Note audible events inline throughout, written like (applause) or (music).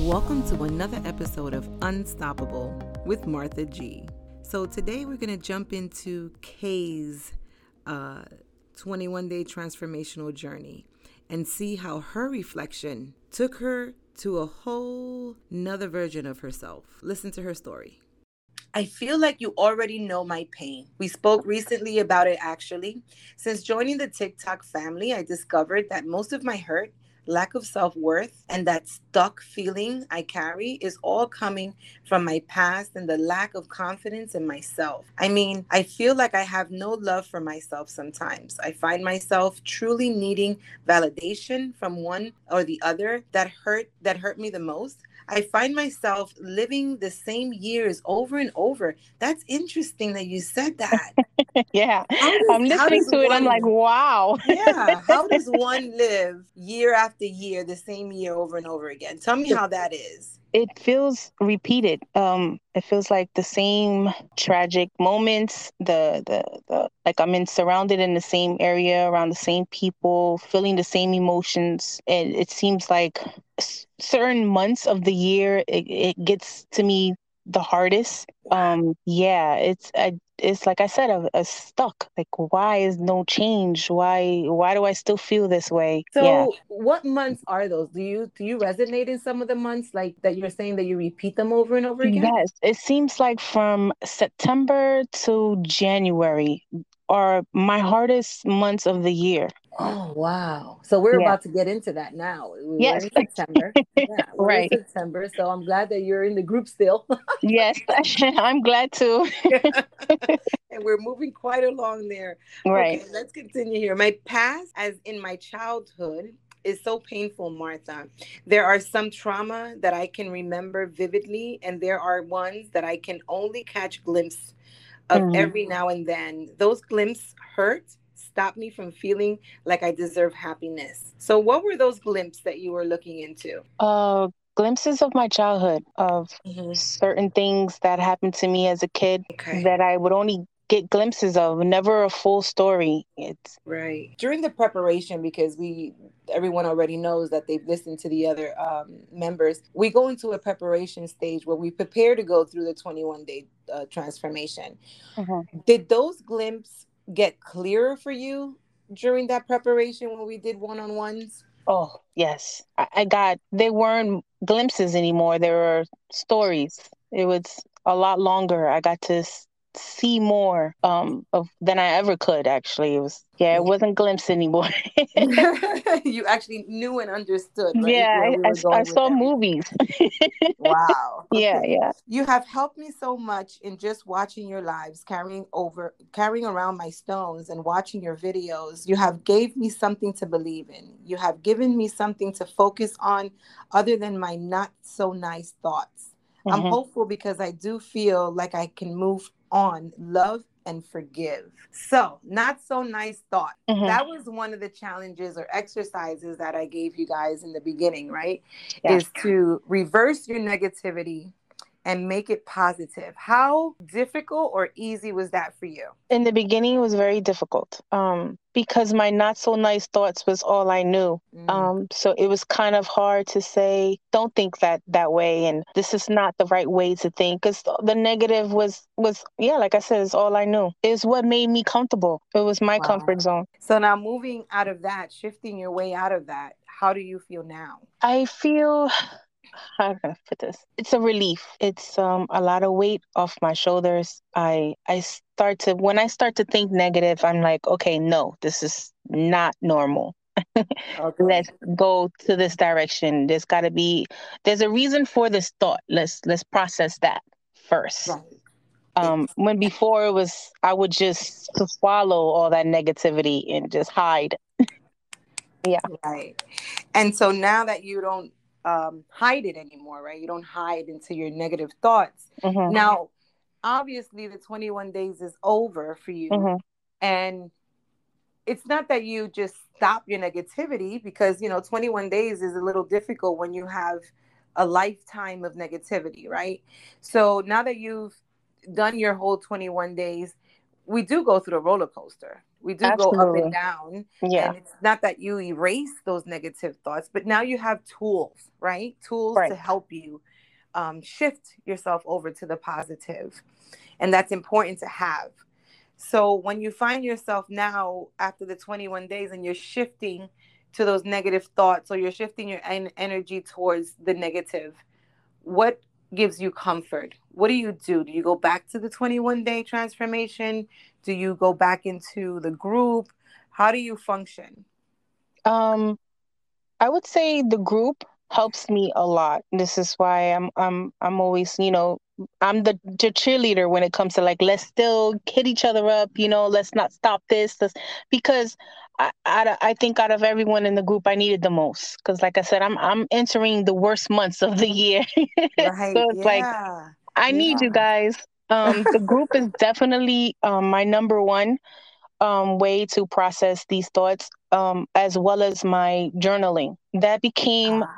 Welcome to another episode of Unstoppable with Martha G. So, today we're going to jump into Kay's uh, 21 day transformational journey and see how her reflection took her to a whole nother version of herself. Listen to her story. I feel like you already know my pain. We spoke recently about it actually. Since joining the TikTok family, I discovered that most of my hurt lack of self worth, and that stuck feeling I carry is all coming from my past and the lack of confidence in myself. I mean, I feel like I have no love for myself sometimes. I find myself truly needing validation from one or the other that hurt that hurt me the most. I find myself living the same years over and over. That's interesting that you said that. (laughs) yeah. Does, I'm listening to it. I'm like, wow. yeah. How does (laughs) one live year after year, the same year over and over again? Tell me how that is it feels repeated. Um it feels like the same tragic moments the the the like i'm in surrounded in the same area around the same people feeling the same emotions. And it seems like certain months of the year it, it gets to me the hardest um yeah it's I, it's like i said a, a, stuck. Like why is no change? Why why do i still feel this way? So yeah. what months are those? Do you do you resonate in some of the months like that you're saying that you repeat them over and over again? Yes it seems like from september to january are my hardest months of the year Oh wow! So we're yeah. about to get into that now. We're yes, (laughs) September. Yeah, right. September. So I'm glad that you're in the group still. (laughs) yes, (laughs) I'm glad too. and we're moving quite along there. Right. Okay, let's continue here. My past, as in my childhood, is so painful, Martha. There are some trauma that I can remember vividly, and there are ones that I can only catch glimpse of mm-hmm. every now and then. Those glimpses hurt stop me from feeling like I deserve happiness. So, what were those glimpses that you were looking into? Uh, glimpses of my childhood, of mm-hmm. certain things that happened to me as a kid okay. that I would only get glimpses of never a full story it's right during the preparation because we everyone already knows that they've listened to the other um, members we go into a preparation stage where we prepare to go through the 21 day uh, transformation mm-hmm. did those glimpses get clearer for you during that preparation when we did one-on-ones? Oh yes. I got they weren't glimpses anymore. There were stories. It was a lot longer. I got to see more um of than I ever could actually. It was yeah, it wasn't glimpse anymore. (laughs) (laughs) you actually knew and understood. Right? Yeah, we I, I, saw movies. (laughs) wow. Yeah, yeah. You have helped me so much in just watching your lives, carrying over, carrying around my stones, and watching your videos. You have gave me something to believe in. You have given me something to focus on, other than my not so nice thoughts. Mm-hmm. I'm hopeful because I do feel like I can move on love and forgive. So, not so nice thought. Mm-hmm. That was one of the challenges or exercises that I gave you guys in the beginning, right? Yeah. Is to reverse your negativity and make it positive. How difficult or easy was that for you? In the beginning, it was very difficult um, because my not so nice thoughts was all I knew. Mm. Um, so it was kind of hard to say, don't think that that way, and this is not the right way to think. Because the negative was was yeah, like I said, is all I knew. Is what made me comfortable. It was my wow. comfort zone. So now moving out of that, shifting your way out of that, how do you feel now? I feel how can I put this? It's a relief. It's um a lot of weight off my shoulders. I I start to when I start to think negative, I'm like, okay, no, this is not normal. (laughs) okay. Let's go to this direction. There's got to be there's a reason for this thought. Let's let's process that first. Right. Um, when before it was, I would just swallow all that negativity and just hide. (laughs) yeah. Right. And so now that you don't um, hide it anymore, right? You don't hide into your negative thoughts. Mm-hmm. Now, obviously, the 21 days is over for you. Mm-hmm. And it's not that you just stop your negativity because, you know, 21 days is a little difficult when you have a lifetime of negativity, right? So now that you've done your whole 21 days, we do go through a roller coaster. We do Absolutely. go up and down. Yeah. And it's not that you erase those negative thoughts, but now you have tools, right? Tools right. to help you um, shift yourself over to the. And that's important to have. So when you find yourself now after the 21 days and you're shifting to those negative thoughts or you're shifting your en- energy towards the negative, what gives you comfort? What do you do? Do you go back to the 21 day transformation? Do you go back into the group? How do you function? Um, I would say the group helps me a lot. This is why I'm I'm I'm always, you know, I'm the, the cheerleader when it comes to like let's still hit each other up, you know, let's not stop this, let's, because I, I, I think out of everyone in the group, I needed the most because, like I said, I'm I'm entering the worst months of the year, (laughs) right, so it's yeah. like I yeah. need you guys. Um, the group is definitely um, my number one um, way to process these thoughts, um, as well as my journaling. That became ah.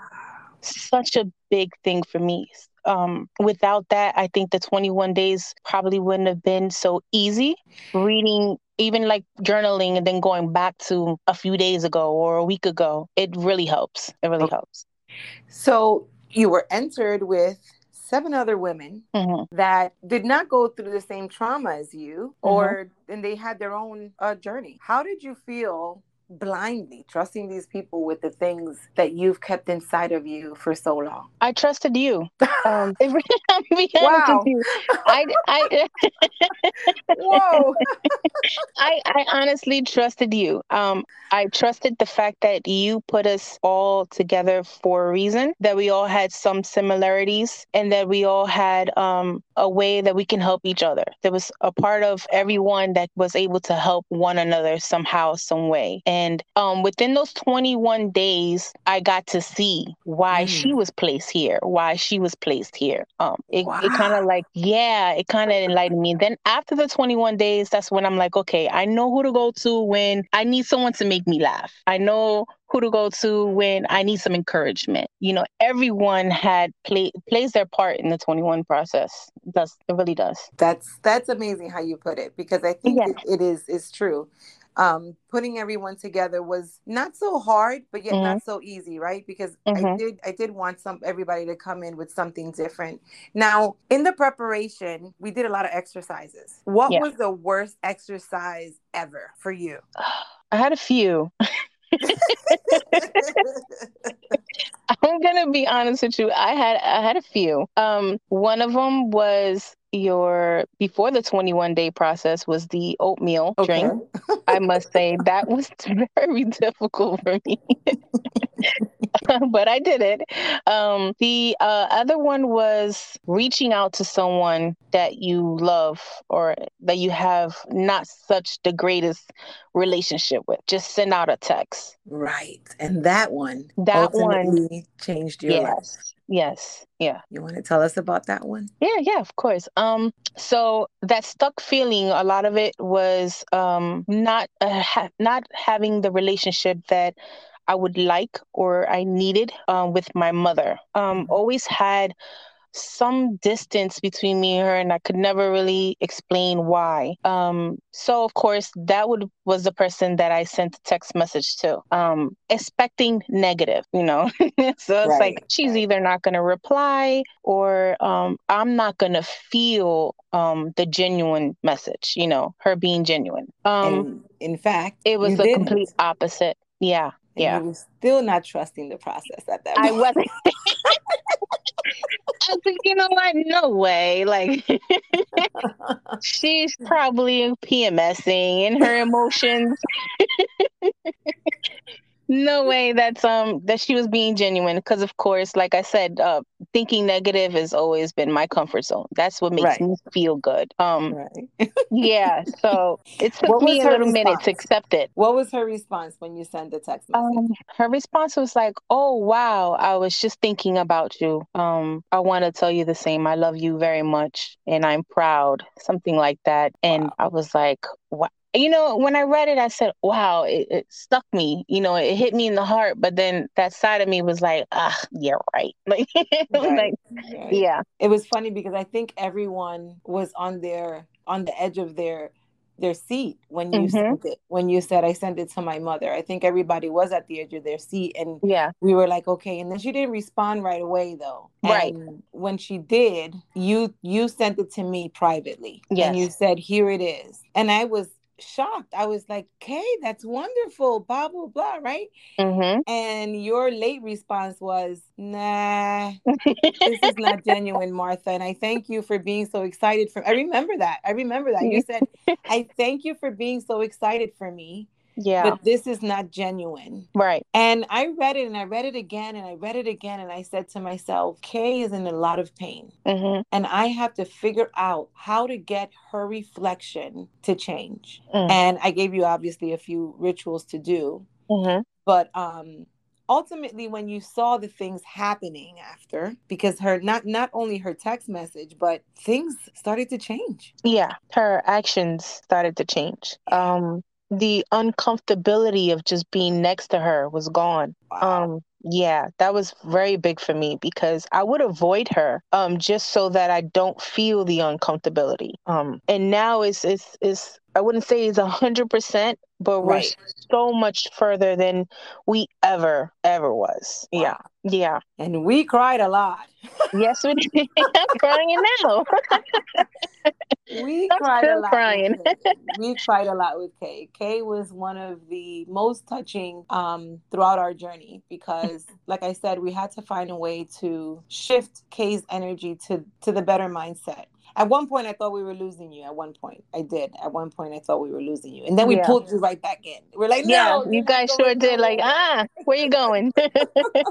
such a big thing for me. Um, without that, I think the 21 days probably wouldn't have been so easy. Reading even like journaling and then going back to a few days ago or a week ago, it really helps. It really okay. helps. So you were entered with seven other women mm-hmm. that did not go through the same trauma as you mm-hmm. or and they had their own uh, journey. How did you feel blindly trusting these people with the things that you've kept inside of you for so long? I trusted you. Um, (laughs) wow. I, I, (laughs) Whoa. (laughs) I, I honestly trusted you. Um, I trusted the fact that you put us all together for a reason, that we all had some similarities, and that we all had um, a way that we can help each other. There was a part of everyone that was able to help one another somehow, some way. And um, within those 21 days, I got to see why mm. she was placed here, why she was placed here. Um, it, wow. it kind of like, yeah, it kind of enlightened me. Then after the 21 days, that's when I'm like, okay, I know who to go to when I need someone to make me laugh. I know who to go to when I need some encouragement. You know, everyone had play plays their part in the 21 process. It does it really does. That's that's amazing how you put it because I think yeah. it, it is is true um, putting everyone together was not so hard, but yet mm-hmm. not so easy, right? Because mm-hmm. I did I did want some everybody to come in with something different. Now, in the preparation, we did a lot of exercises. What yeah. was the worst exercise ever for you? (sighs) I had a few. (laughs) I'm gonna be honest with you. I had I had a few. Um, one of them was your before the 21 day process was the oatmeal okay. drink. (laughs) I must say that was (laughs) very difficult for me. (laughs) but I did it. Um, the uh, other one was reaching out to someone that you love or that you have not such the greatest relationship with. Just send out a text. Right. And that one that one changed your yes. life. Yes. Yeah. You want to tell us about that one? Yeah, yeah, of course. Um so that stuck feeling a lot of it was um not uh, ha- not having the relationship that I would like or I needed um, with my mother. Um, mm-hmm. always had some distance between me and her and I could never really explain why. Um, so of course that would was the person that I sent the text message to, um, expecting negative, you know. (laughs) so it's right, like she's either not gonna reply or um, I'm not gonna feel um, the genuine message, you know, her being genuine. Um, in fact, it was the didn't. complete opposite. Yeah. Yeah. You were still not trusting the process at that point. I wasn't. (laughs) I was like, you know what? No way. Like, (laughs) she's probably PMSing in her emotions (laughs) no way that's um that she was being genuine because of course like i said uh thinking negative has always been my comfort zone that's what makes right. me feel good um right. yeah so (laughs) it took me a little response? minute to accept it what was her response when you sent the text message um, her response was like oh wow i was just thinking about you um i want to tell you the same i love you very much and i'm proud something like that and wow. i was like wow you know, when I read it, I said, wow, it, it, stuck me. You know, it hit me in the heart. But then that side of me was like, ah, yeah, right. (laughs) Like, right, like right. yeah. It was funny because I think everyone was on their on the edge of their their seat when you mm-hmm. sent it. When you said I sent it to my mother, I think everybody was at the edge of their seat, and yeah, we were like, okay. And then she didn't respond right away, though. Right. And when she did, you you sent it to me privately, yes. and you said, "Here it is," and I was shocked. I was like, "Okay, that's wonderful." Blah blah blah. Right. Mm-hmm. And your late response was, "Nah, this is not (laughs) genuine, Martha." And I thank you for being so excited for. I remember that. I remember that you said, (laughs) "I thank you for being so excited for me." Yeah. But this is not genuine. Right. And I read it and I read it again and I read it again and I said to myself, Kay is in a lot of pain. Mm-hmm. And I have to figure out how to get her reflection to change. Mm. And I gave you obviously a few rituals to do. Mm-hmm. But um ultimately when you saw the things happening after because her not not only her text message but things started to change yeah her actions started to change um the uncomfortability of just being next to her was gone. Wow. Um, yeah, that was very big for me because I would avoid her um just so that I don't feel the uncomfortability. Um, and now it's it's it's I wouldn't say it's a hundred percent, but we're right. so much further than we ever ever was. Wow. Yeah, yeah. And we cried a lot. yes, we (laughs) did. (laughs) I'm crying now. (laughs) we I'm cried a lot. Crying. we cried a lot with Kay. Kay was one of the most touching um, throughout our journey because, like I said, we had to find a way to shift Kay's energy to to the better mindset. At one point, I thought we were losing you. At one point, I did. At one point, I thought we were losing you, and then we yeah. pulled you right back in. We're like, no, yeah, you guys sure did. Like, ah, where you going?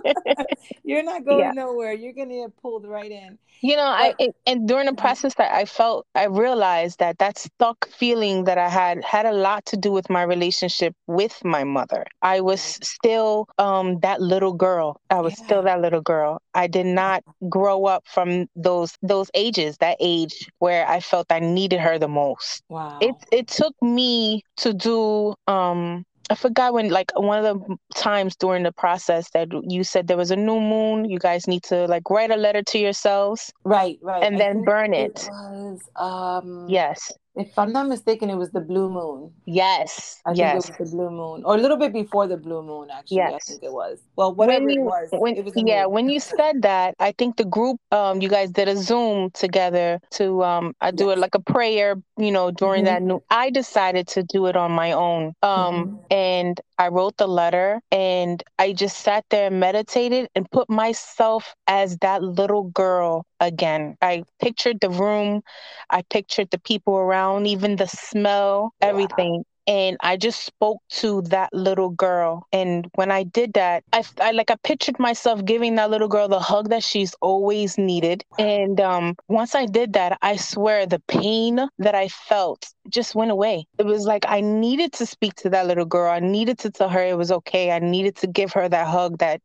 (laughs) you're not going yeah. nowhere. You're gonna get pulled right in. You know, but, I and during the mm-hmm. process that I felt, I realized that that stuck feeling that I had had a lot to do with my relationship with my mother. I was still um, that little girl. I was still that little girl. I did not grow up from those those ages, that age where I felt I needed her the most. Wow. It it took me to do um I forgot when, like, one of the times during the process that you said there was a new moon. You guys need to like write a letter to yourselves, right, right, and I then burn it. it was, um, yes, if I'm not mistaken, it was the blue moon. Yes. I yes. think it was the blue moon. Or a little bit before the blue moon, actually. Yes. I think it was. Well, whatever you, it was. When, it was yeah, when you said that, I think the group, um, you guys did a Zoom together to um I do yes. it like a prayer, you know, during mm-hmm. that new I decided to do it on my own. Um mm-hmm. and I wrote the letter and I just sat there and meditated and put myself as that little girl again. I pictured the room, I pictured the people around, even the smell, everything. Wow. And I just spoke to that little girl. And when I did that, I, I like I pictured myself giving that little girl the hug that she's always needed. And um, once I did that, I swear the pain that I felt just went away. It was like I needed to speak to that little girl. I needed to tell her it was okay. I needed to give her that hug that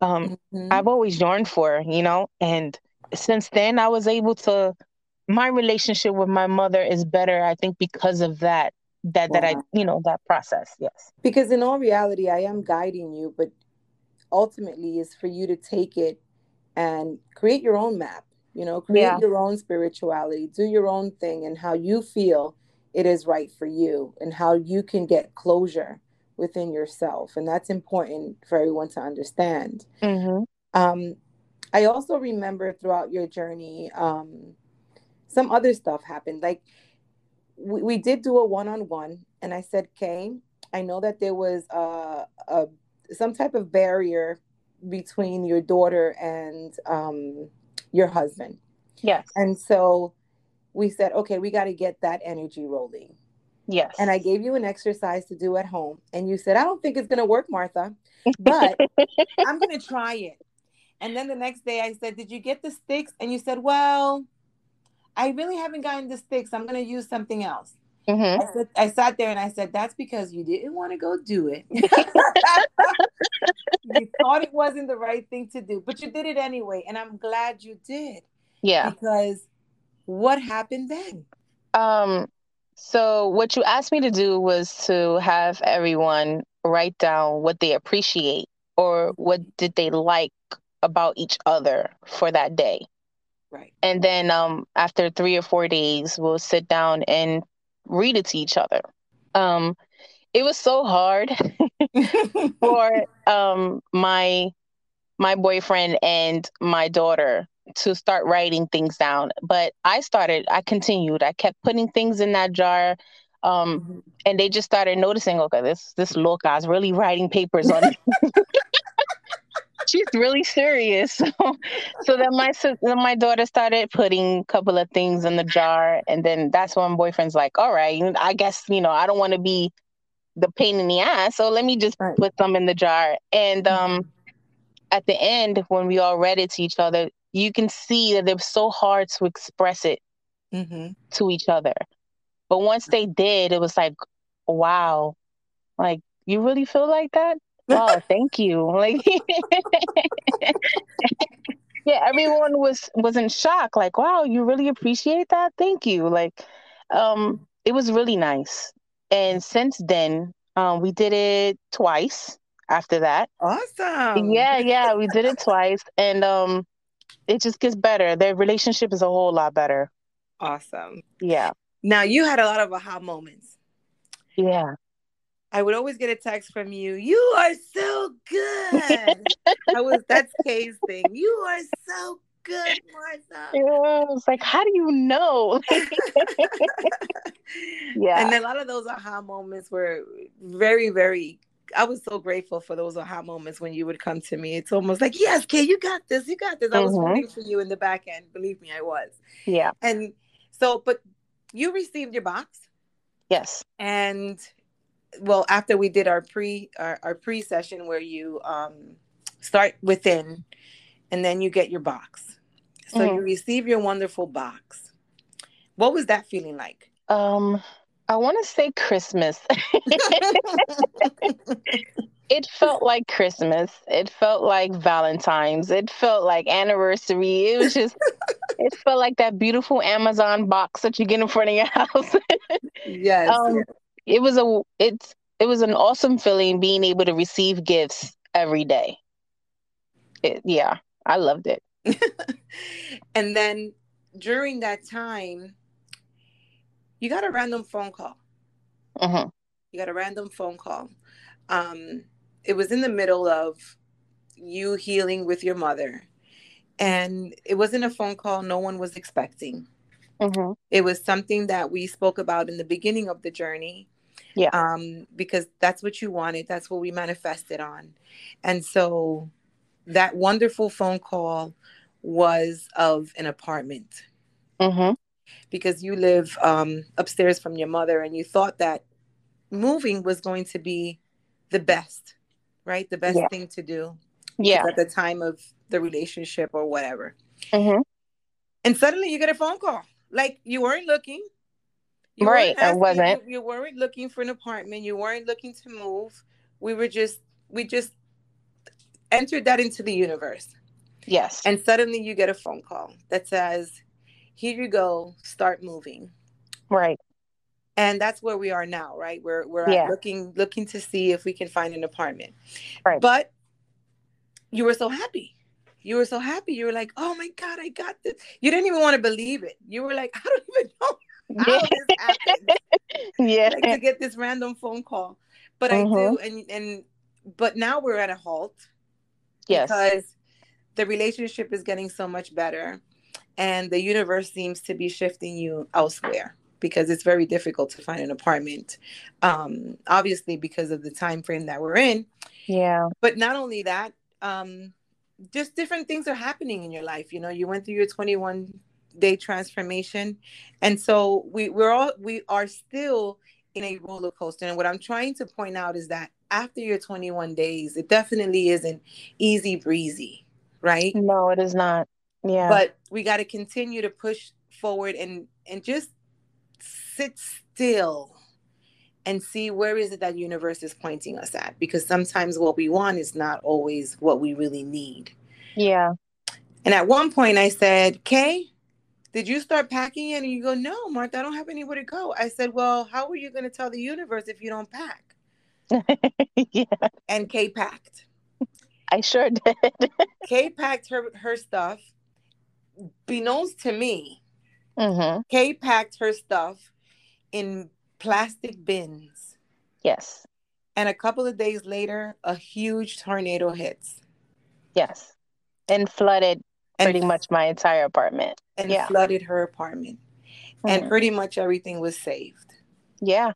um, mm-hmm. I've always yearned for, you know? And since then I was able to my relationship with my mother is better I think because of that that that I you know that process yes because in all reality I am guiding you but ultimately is for you to take it and create your own map you know create yeah. your own spirituality do your own thing and how you feel it is right for you and how you can get closure within yourself and that's important for everyone to understand mm-hmm. um, I also remember throughout your journey, um, some other stuff happened. Like we, we did do a one on one, and I said, "Kay, I know that there was a, a some type of barrier between your daughter and um, your husband." Yes. And so we said, "Okay, we got to get that energy rolling." Yes. And I gave you an exercise to do at home, and you said, "I don't think it's going to work, Martha, but (laughs) I'm going to try it." And then the next day I said, Did you get the sticks? And you said, Well, I really haven't gotten the sticks. I'm going to use something else. Mm-hmm. I, said, I sat there and I said, That's because you didn't want to go do it. (laughs) you thought it wasn't the right thing to do, but you did it anyway. And I'm glad you did. Yeah. Because what happened then? Um, so what you asked me to do was to have everyone write down what they appreciate or what did they like about each other for that day. Right. And then um, after three or four days, we'll sit down and read it to each other. Um, it was so hard (laughs) for um, my my boyfriend and my daughter to start writing things down. But I started, I continued, I kept putting things in that jar. Um, mm-hmm. and they just started noticing, okay, this this little guy's really writing papers on (laughs) She's really serious. (laughs) So, so then my then my daughter started putting a couple of things in the jar, and then that's when boyfriend's like, "All right, I guess you know I don't want to be the pain in the ass, so let me just right. put some in the jar." And um, mm-hmm. at the end, when we all read it to each other, you can see that it was so hard to express it mm-hmm. to each other. But once they did, it was like, wow, like you really feel like that? Oh, thank you. Like, (laughs) yeah, everyone was was in shock. Like, wow, you really appreciate that? Thank you. Like, um, it was really nice. And since then, um, we did it twice. After that, awesome. Yeah, yeah, we did it twice, and um, it just gets better. Their relationship is a whole lot better. Awesome. Yeah. Now you had a lot of aha moments. Yeah. I would always get a text from you. You are so good. (laughs) I was that's Kay's thing. You are so good, Martha. Yeah, it's like, how do you know? (laughs) yeah. And a lot of those aha moments were very, very I was so grateful for those aha moments when you would come to me. It's almost like, yes, Kay, you got this, you got this. I was mm-hmm. rooting for you in the back end. Believe me, I was. Yeah. And so, but you received your box. Yes. And well, after we did our pre our, our pre session where you um start within and then you get your box. So mm-hmm. you receive your wonderful box. What was that feeling like? Um I want to say Christmas. (laughs) it felt like Christmas. It felt like Valentine's. It felt like anniversary. It was just, (laughs) it felt like that beautiful Amazon box that you get in front of your house. yes. (laughs) Um, it was a, it's, it was an awesome feeling being able to receive gifts every day. It, yeah, I loved it. (laughs) and then during that time, you got a random phone call. Mm-hmm. You got a random phone call. Um, it was in the middle of you healing with your mother, and it wasn't a phone call no one was expecting. Mm-hmm. It was something that we spoke about in the beginning of the journey. Yeah. Um, because that's what you wanted. That's what we manifested on. And so that wonderful phone call was of an apartment. Mm-hmm because you live um, upstairs from your mother and you thought that moving was going to be the best, right? The best yeah. thing to do. Yeah. At the time of the relationship or whatever. Mm-hmm. And suddenly you get a phone call. Like you weren't looking. You right. I wasn't. You, you weren't looking for an apartment. You weren't looking to move. We were just, we just entered that into the universe. Yes. And suddenly you get a phone call that says, here you go, start moving. Right. And that's where we are now, right? We're we're yeah. looking looking to see if we can find an apartment. Right. But you were so happy. You were so happy. You were like, "Oh my god, I got this." You didn't even want to believe it. You were like, "I don't even know how (laughs) yeah. yeah. Like to get this random phone call. But mm-hmm. I do mm-hmm. and and but now we're at a halt. Yes. Because the relationship is getting so much better and the universe seems to be shifting you elsewhere because it's very difficult to find an apartment um obviously because of the time frame that we're in yeah but not only that um just different things are happening in your life you know you went through your 21 day transformation and so we we're all we are still in a roller coaster and what i'm trying to point out is that after your 21 days it definitely isn't easy breezy right no it is not yeah. But we got to continue to push forward and and just sit still and see where is it that universe is pointing us at because sometimes what we want is not always what we really need. Yeah. And at one point I said, "Kay, did you start packing it?" And you go, "No, Martha, I don't have anywhere to go." I said, "Well, how are you going to tell the universe if you don't pack?" (laughs) yeah. And Kay packed. I sure (laughs) did. Kay packed her her stuff beknownst to me, mm-hmm. Kay packed her stuff in plastic bins. Yes. And a couple of days later, a huge tornado hits. Yes. And flooded pretty much my entire apartment. and Yeah. flooded her apartment. And Mhm. pretty much everything was saved Yeah.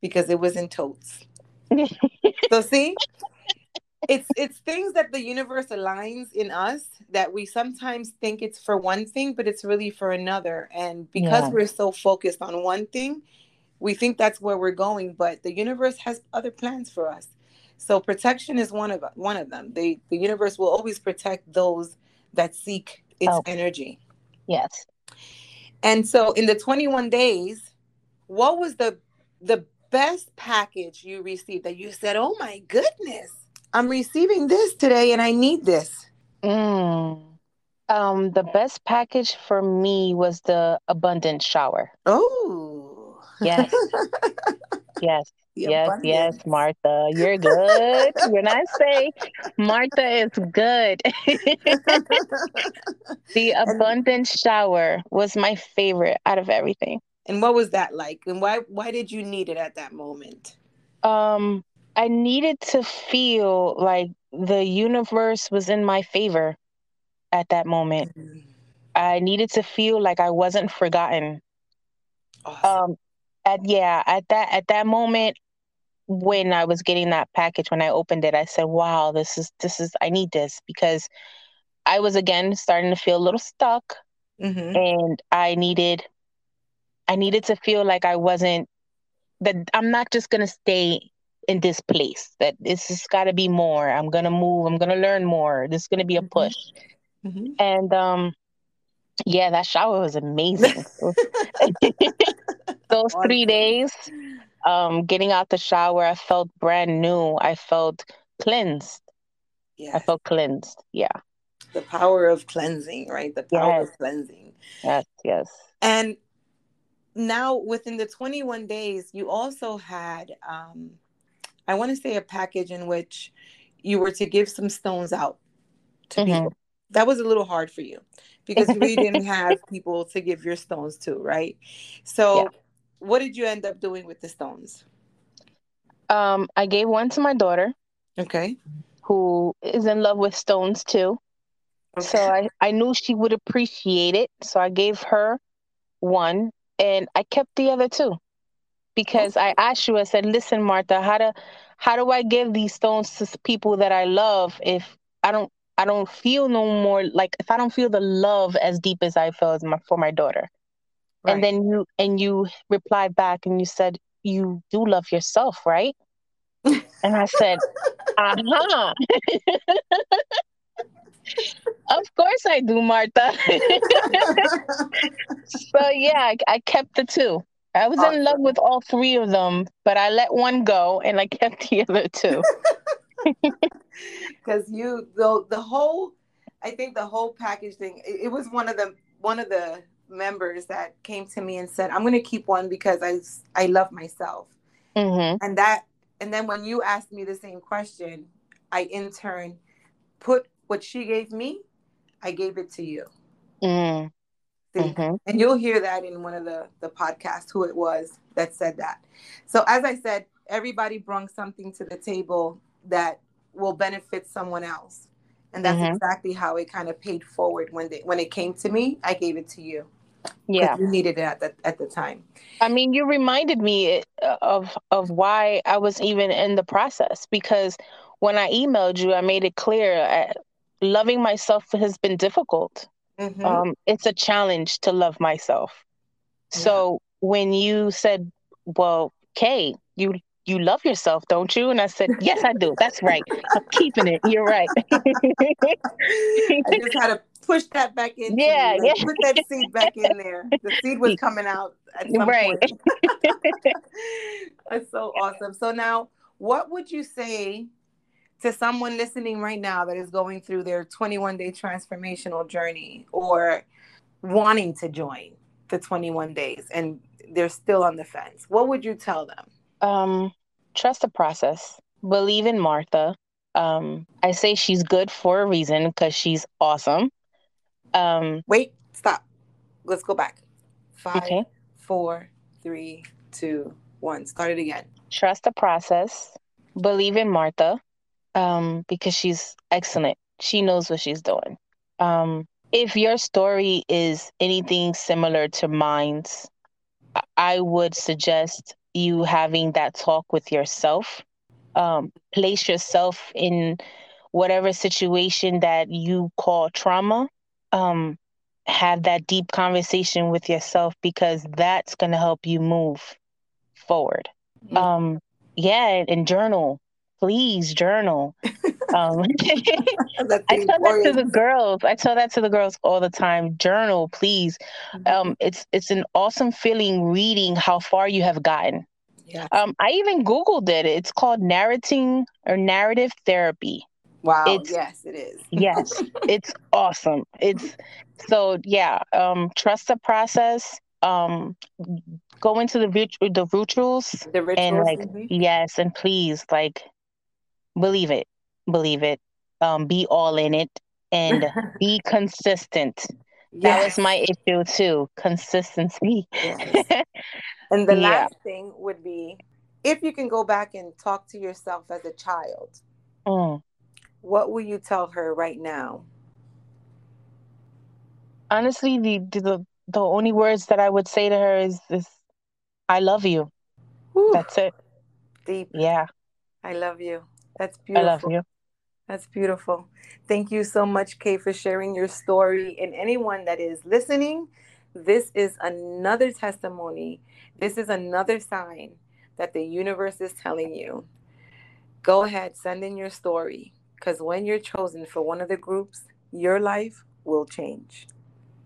because it was in totes. (laughs) So see, it's it's things that the universe aligns in us that we sometimes think it's for one thing, but it's really for another. And because Yeah. we're so focused on one thing, we think that's where we're going, but the universe has other plans for us. So protection is one of one of them. They the universe will always protect those that seek its Oh. energy. yes. And so in the 21 days, what was the the best package you received that you said, "Oh my goodness, I'm receiving this today and I need this." Mm. Um, the best package for me was the abundant shower. Oh. Yes. (laughs) Yes. The yes, yes. Martha, you're good. when I say Martha is good, (laughs) the (laughs) abundant shower was my favorite out of everything. and what was that like? And why why did you need it at that moment? Um, I needed to feel like the universe was in my favor at that moment. I needed to feel like I wasn't forgotten. Awesome. Um, at yeah, at that at that moment when I was getting that package, when I opened it, I said, "Wow, this is this is I need this," because I was again starting to feel a little stuck, Mhm. and I needed I needed to feel like I wasn't that I'm not just gonna stay in this place. That this has got to be more. I'm gonna move. I'm gonna learn more. This is gonna be a Mhm. push. Mhm. And um, yeah, that shower was amazing. (laughs) (laughs) Those three days, um, getting out the shower, I felt brand new. I felt cleansed. Yeah. I felt cleansed. Yeah. The power of cleansing, right? The power Yes. of cleansing. Yes. Yes. And now within the 21 days, you also had, um, I want to say, a package in which you were to give some stones out to Mhm. people. That was a little hard for you because we didn't (laughs) have people to give your stones to, right? So, Yeah. what did you end up doing with the stones? Um, I gave one to my daughter, Okay. who is in love with stones too. So I, I knew she would appreciate it. So I gave her one and I kept the other two. Because I asked you, I said, listen, Martha, how do how do I give these stones to people that I love if I don't I don't feel no more like if I don't feel the love as deep as I felt my, for my daughter. Right. And then you and you replied back and you said, You do love yourself, right? (laughs) and I said, Uh-huh. (laughs) of course I do, Martha. (laughs) so yeah, I, I kept the two. I was in love with all three of them, but I let one go and I kept the other two. (laughs) because you the the whole i think the whole package thing it, it was one of the one of the members that came to me and said i'm going to keep one because i i love myself. Hmm and that and then when you asked me the same question i in turn put what she gave me i gave it to you. Mm See? hmm and you'll hear that in one of the the podcasts who it was that said that. So as i said everybody brung something to the table that will benefit someone else and that's Mhm. exactly how it kind of paid forward when they when it came to me i gave it to you Yeah. you needed it at the, at the time I mean, you reminded me uh, of of why I was even in the process because when I emailed you, I made it clear uh, loving myself has been difficult. Mhm. Um, it's a challenge to love myself. So when you said, "Well, Kay, you you love yourself, don't you?" and I said, "Yes, I do. That's right. I'm keeping it. You're right." i just had to push that back in Yeah, yeah. put that seed back in there the seed was (laughs) coming out at some Right. point (laughs) That's so awesome. So now, what would you say to someone listening right now that is going through their 21 day transformational journey or wanting to join the 21 days and they're still on the fence? What would you tell them? Um, trust the process. Believe in Martha. Um, I say she's good for a reason because she's awesome. Um, Wait, stop. Let's go back. Five, Okay. four, three, two, one. Start it again. Trust the process. Believe in Martha um, because she's excellent. She knows what she's doing. Um, if your story is anything similar to mine's, I would suggest you having that talk with yourself. Um, place yourself in whatever situation that you call trauma. Um, have that deep conversation with yourself because that's going to help you move forward. Mm-hmm. Um, yeah, and journal. Please journal. Um, (laughs) (laughs) I tell that to the girls. I tell that to the girls all the time. Journal, please. Mm-hmm. Um, it's it's an awesome feeling reading how far you have gotten. Yeah. Um, I even googled it. It's called narrating or narrative therapy. Wow. It's, yes, it is. yes, (laughs) it's awesome. It's so yeah. Um, trust the process. Um, go into the the rituals, the rituals and like mm-hmm. yes, and please like believe it believe it, um, be all in it, and (laughs) be consistent. Yes. That was my issue too consistency. Yes. (laughs) and the yeah. last thing would be if you can go back and talk to yourself as a child, mm. what will you tell her right now? Honestly, the, the the only words that I would say to her is, this I love you. Whew. That's it. Deep. Yeah. I love you. That's beautiful. I love you. That's beautiful. Thank you so much, Kay, for sharing your story. And anyone that is listening, this is another testimony. This is another sign that the universe is telling you go ahead, send in your story. Because when you're chosen for one of the groups, your life will change.